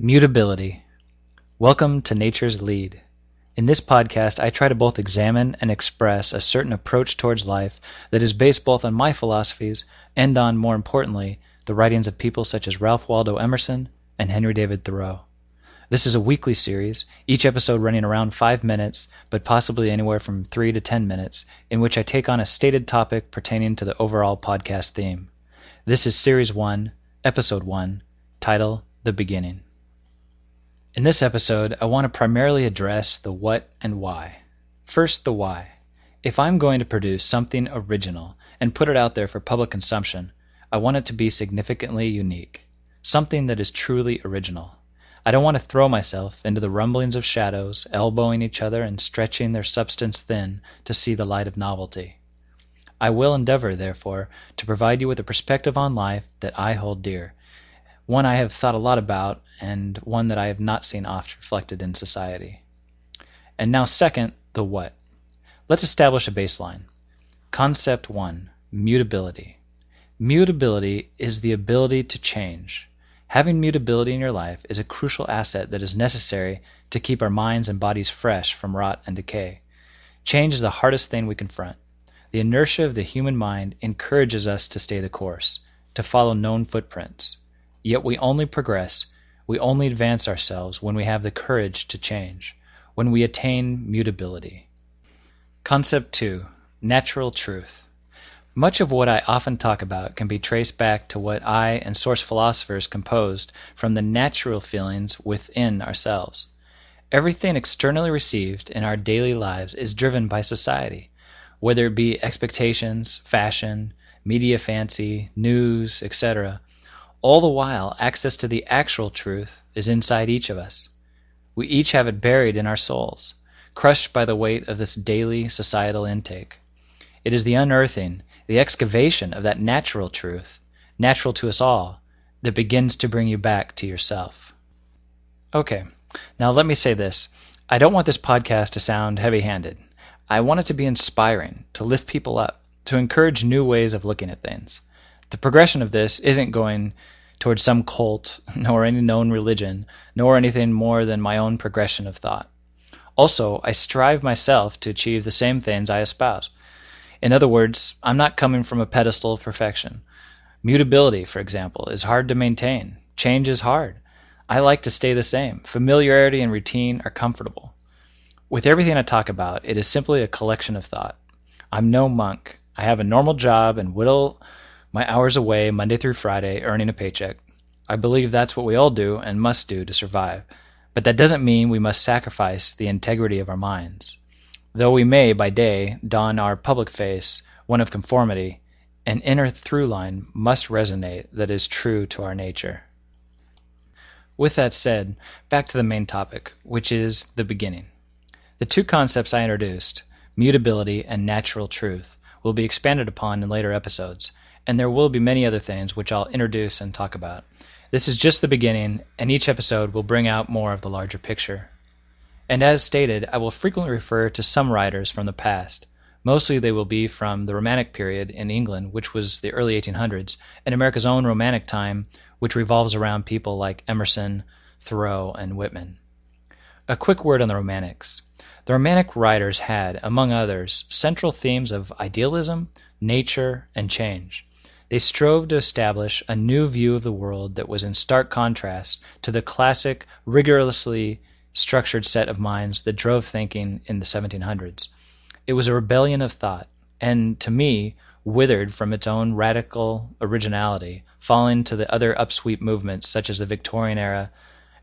Mutability. Welcome to Nature's Lead. In this podcast, I try to both examine and express a certain approach towards life that is based both on my philosophies and on, more importantly, the writings of people such as Ralph Waldo Emerson and Henry David Thoreau. This is a weekly series, each episode running around five minutes, but possibly anywhere from three to ten minutes, in which I take on a stated topic pertaining to the overall podcast theme. This is Series 1, Episode 1, title The Beginning. In this episode, I want to primarily address the what and why. First, the why. If I'm going to produce something original and put it out there for public consumption, I want it to be significantly unique. Something that is truly original. I don't want to throw myself into the rumblings of shadows, elbowing each other and stretching their substance thin to see the light of novelty. I will endeavor, therefore, to provide you with a perspective on life that I hold dear, one I have thought a lot about, and one that I have not seen oft reflected in society. And now, second, the what. Let's establish a baseline. Concept 1 Mutability. Mutability is the ability to change. Having mutability in your life is a crucial asset that is necessary to keep our minds and bodies fresh from rot and decay. Change is the hardest thing we confront. The inertia of the human mind encourages us to stay the course, to follow known footprints. Yet we only progress, we only advance ourselves when we have the courage to change, when we attain mutability. Concept 2 Natural Truth. Much of what I often talk about can be traced back to what I and source philosophers composed from the natural feelings within ourselves. Everything externally received in our daily lives is driven by society, whether it be expectations, fashion, media fancy, news, etc. All the while, access to the actual truth is inside each of us. We each have it buried in our souls, crushed by the weight of this daily societal intake. It is the unearthing, the excavation of that natural truth, natural to us all, that begins to bring you back to yourself. Okay, now let me say this. I don't want this podcast to sound heavy handed. I want it to be inspiring, to lift people up, to encourage new ways of looking at things. The progression of this isn't going towards some cult, nor any known religion, nor anything more than my own progression of thought. Also, I strive myself to achieve the same things I espouse. In other words, I'm not coming from a pedestal of perfection. Mutability, for example, is hard to maintain. Change is hard. I like to stay the same. Familiarity and routine are comfortable. With everything I talk about, it is simply a collection of thought. I'm no monk. I have a normal job and whittle my hours away Monday through Friday earning a paycheck. I believe that's what we all do and must do to survive. But that doesn't mean we must sacrifice the integrity of our minds. Though we may, by day, don our public face, one of conformity, an inner through line must resonate that is true to our nature. With that said, back to the main topic, which is the beginning. The two concepts I introduced, mutability and natural truth, will be expanded upon in later episodes, and there will be many other things which I'll introduce and talk about. This is just the beginning, and each episode will bring out more of the larger picture. And as stated, I will frequently refer to some writers from the past. Mostly they will be from the Romantic period in England, which was the early 1800s, and America's own Romantic time, which revolves around people like Emerson, Thoreau, and Whitman. A quick word on the Romantics. The Romantic writers had, among others, central themes of idealism, nature, and change. They strove to establish a new view of the world that was in stark contrast to the classic, rigorously structured set of minds that drove thinking in the 1700s. It was a rebellion of thought, and, to me, withered from its own radical originality, falling to the other upsweep movements such as the Victorian era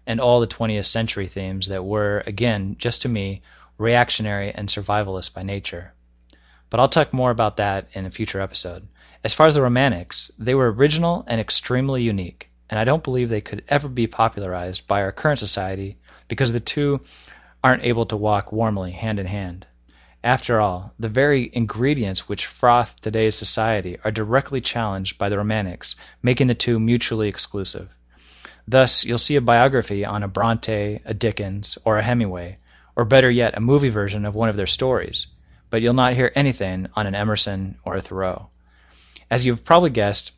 and all the 20th century themes that were, again, just to me, reactionary and survivalist by nature. But I'll talk more about that in a future episode. As far as the Romantics, they were original and extremely unique, and I don't believe they could ever be popularized by our current society because the two aren't able to walk warmly hand in hand. After all, the very ingredients which froth today's society are directly challenged by the Romantics, making the two mutually exclusive. Thus, you'll see a biography on a Bronte, a Dickens, or a Hemingway, or better yet, a movie version of one of their stories, but you'll not hear anything on an Emerson or a Thoreau. As you've probably guessed,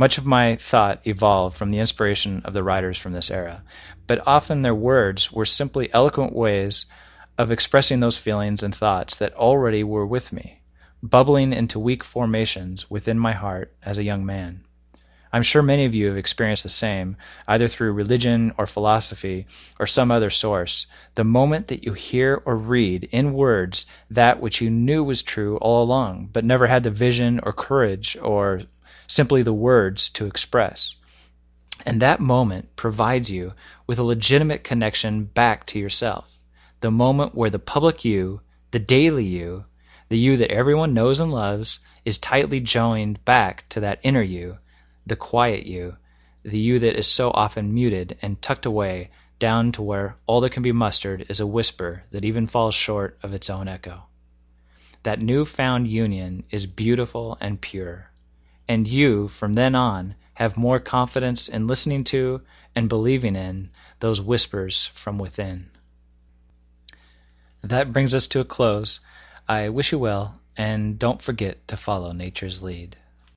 Much of my thought evolved from the inspiration of the writers from this era, but often their words were simply eloquent ways of expressing those feelings and thoughts that already were with me, bubbling into weak formations within my heart as a young man. I'm sure many of you have experienced the same, either through religion or philosophy or some other source. The moment that you hear or read in words that which you knew was true all along, but never had the vision or courage or simply the words to express. And that moment provides you with a legitimate connection back to yourself. The moment where the public you, the daily you, the you that everyone knows and loves, is tightly joined back to that inner you, the quiet you, the you that is so often muted and tucked away down to where all that can be mustered is a whisper that even falls short of its own echo. That new found union is beautiful and pure and you, from then on, have more confidence in listening to and believing in those whispers from within. That brings us to a close. I wish you well, and don't forget to follow nature's lead.